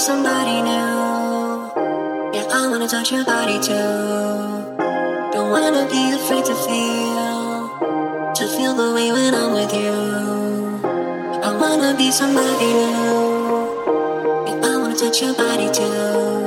somebody new. Yeah, I wanna touch your body too. Don't wanna be afraid to feel, to feel the way when I'm with you. I wanna be somebody new. Yeah, I wanna touch your body too.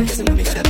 The back, the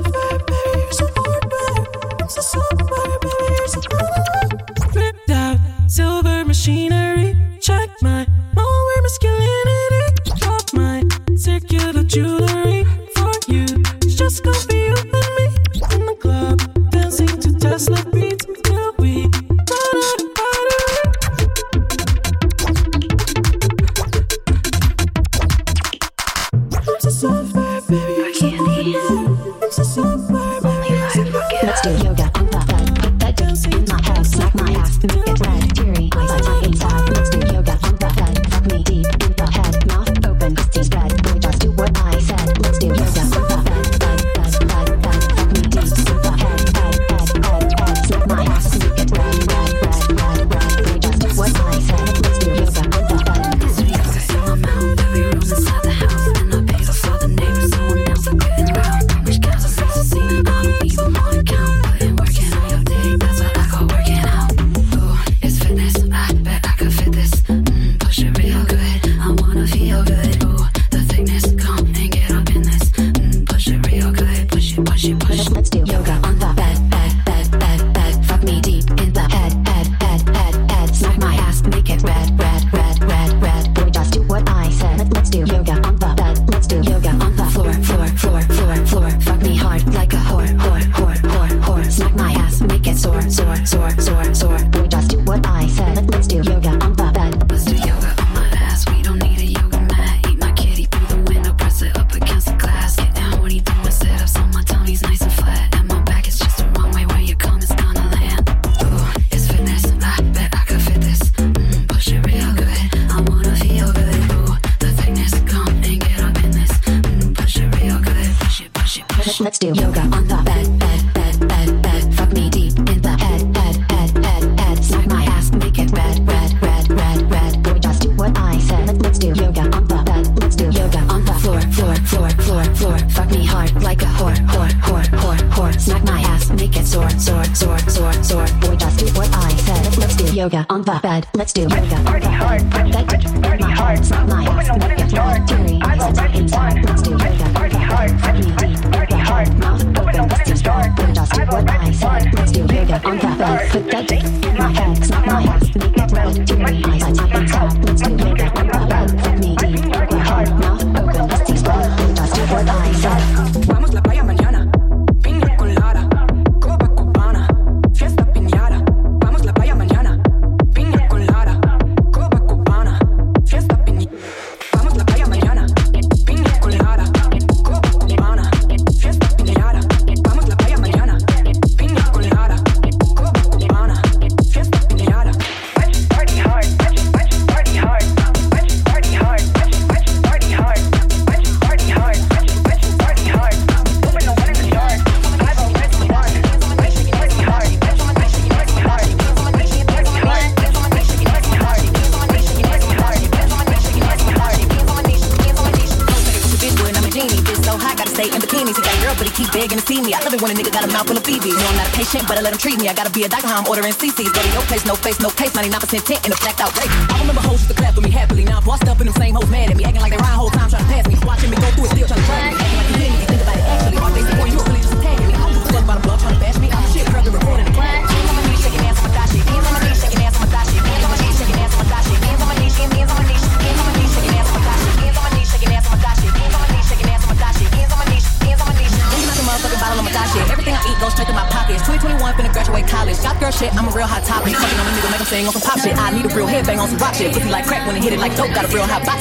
me. I gotta be a doctor, I'm ordering CC's. Ready, no place, no face, no case. 99% tint in a blacked out race. I remember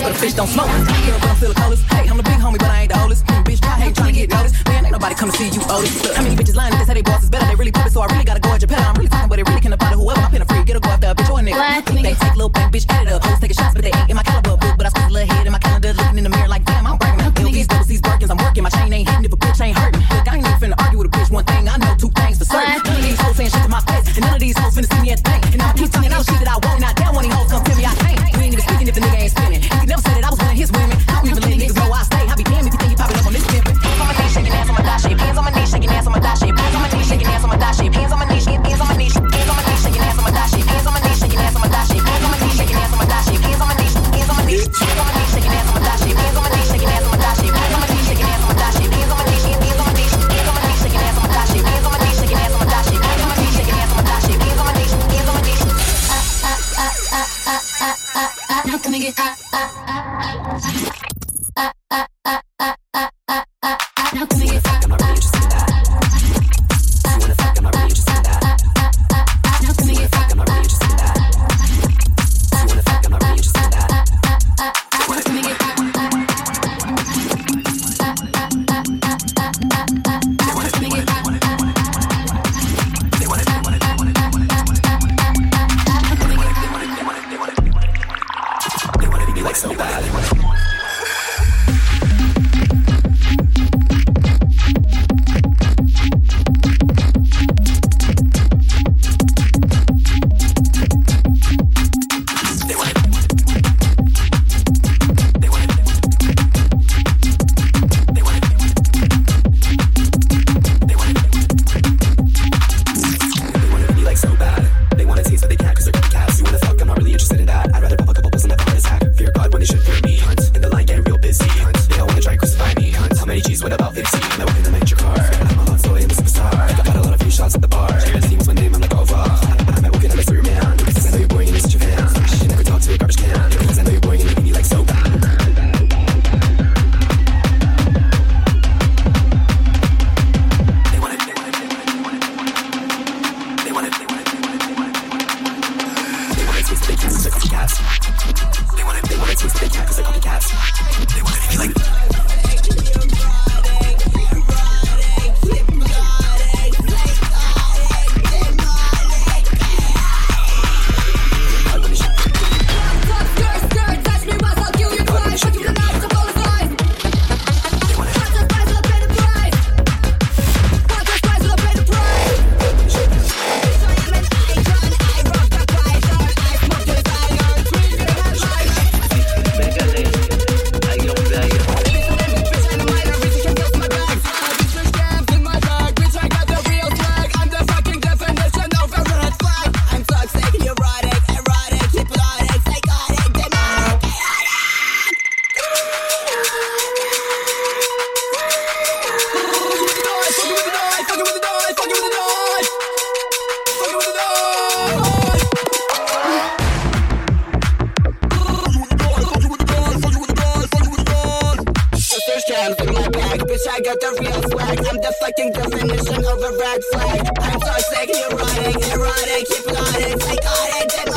but the fish don't smoke. Flag. I'm toxic, neurotic, erotic, hypnotic, psychotic,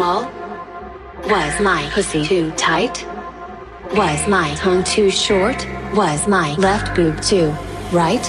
Was my pussy too tight? Was my tongue too short? Was my left boob too right?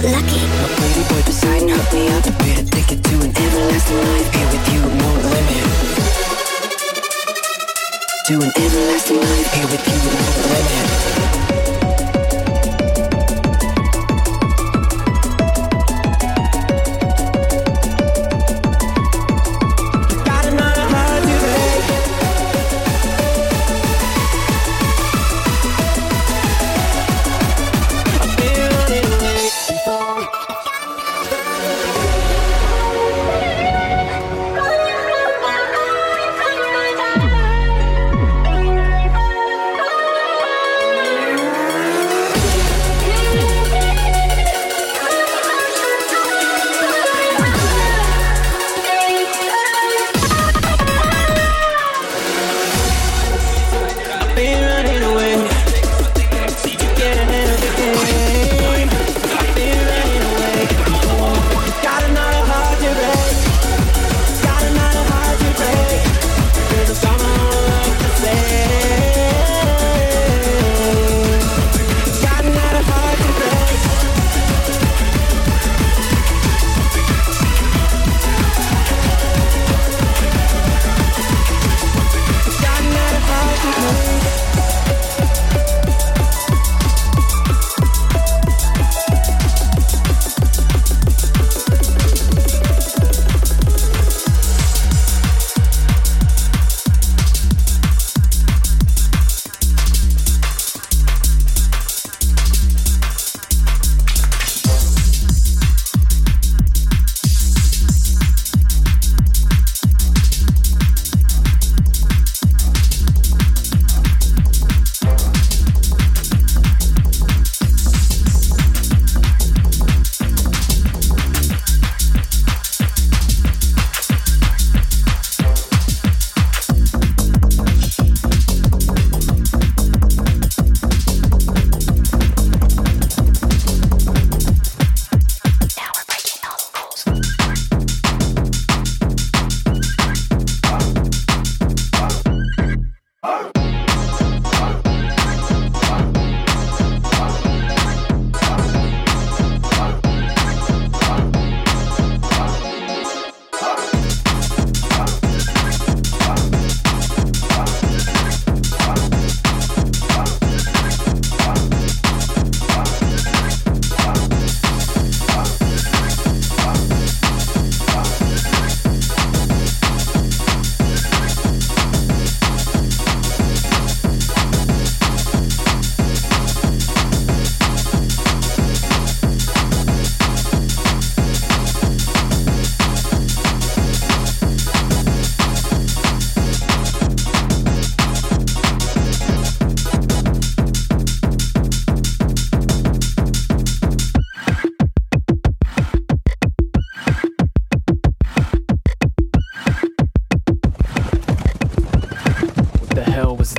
Lucky. A pretty boy Poseidon hooked me up. Paid a ticket to an everlasting life. Here with you, no limit. To an everlasting life. Here with you, no limit.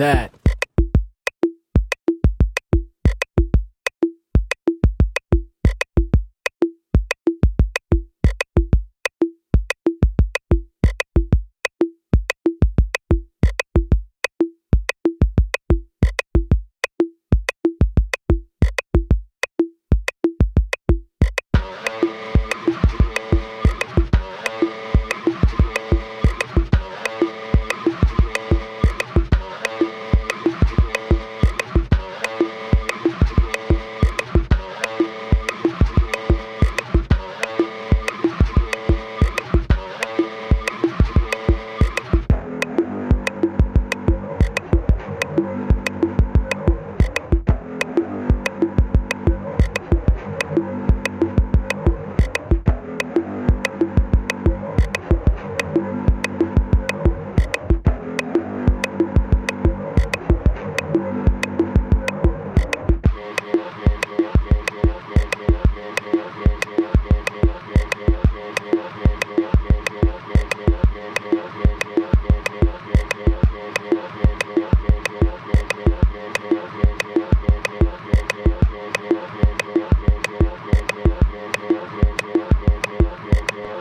That?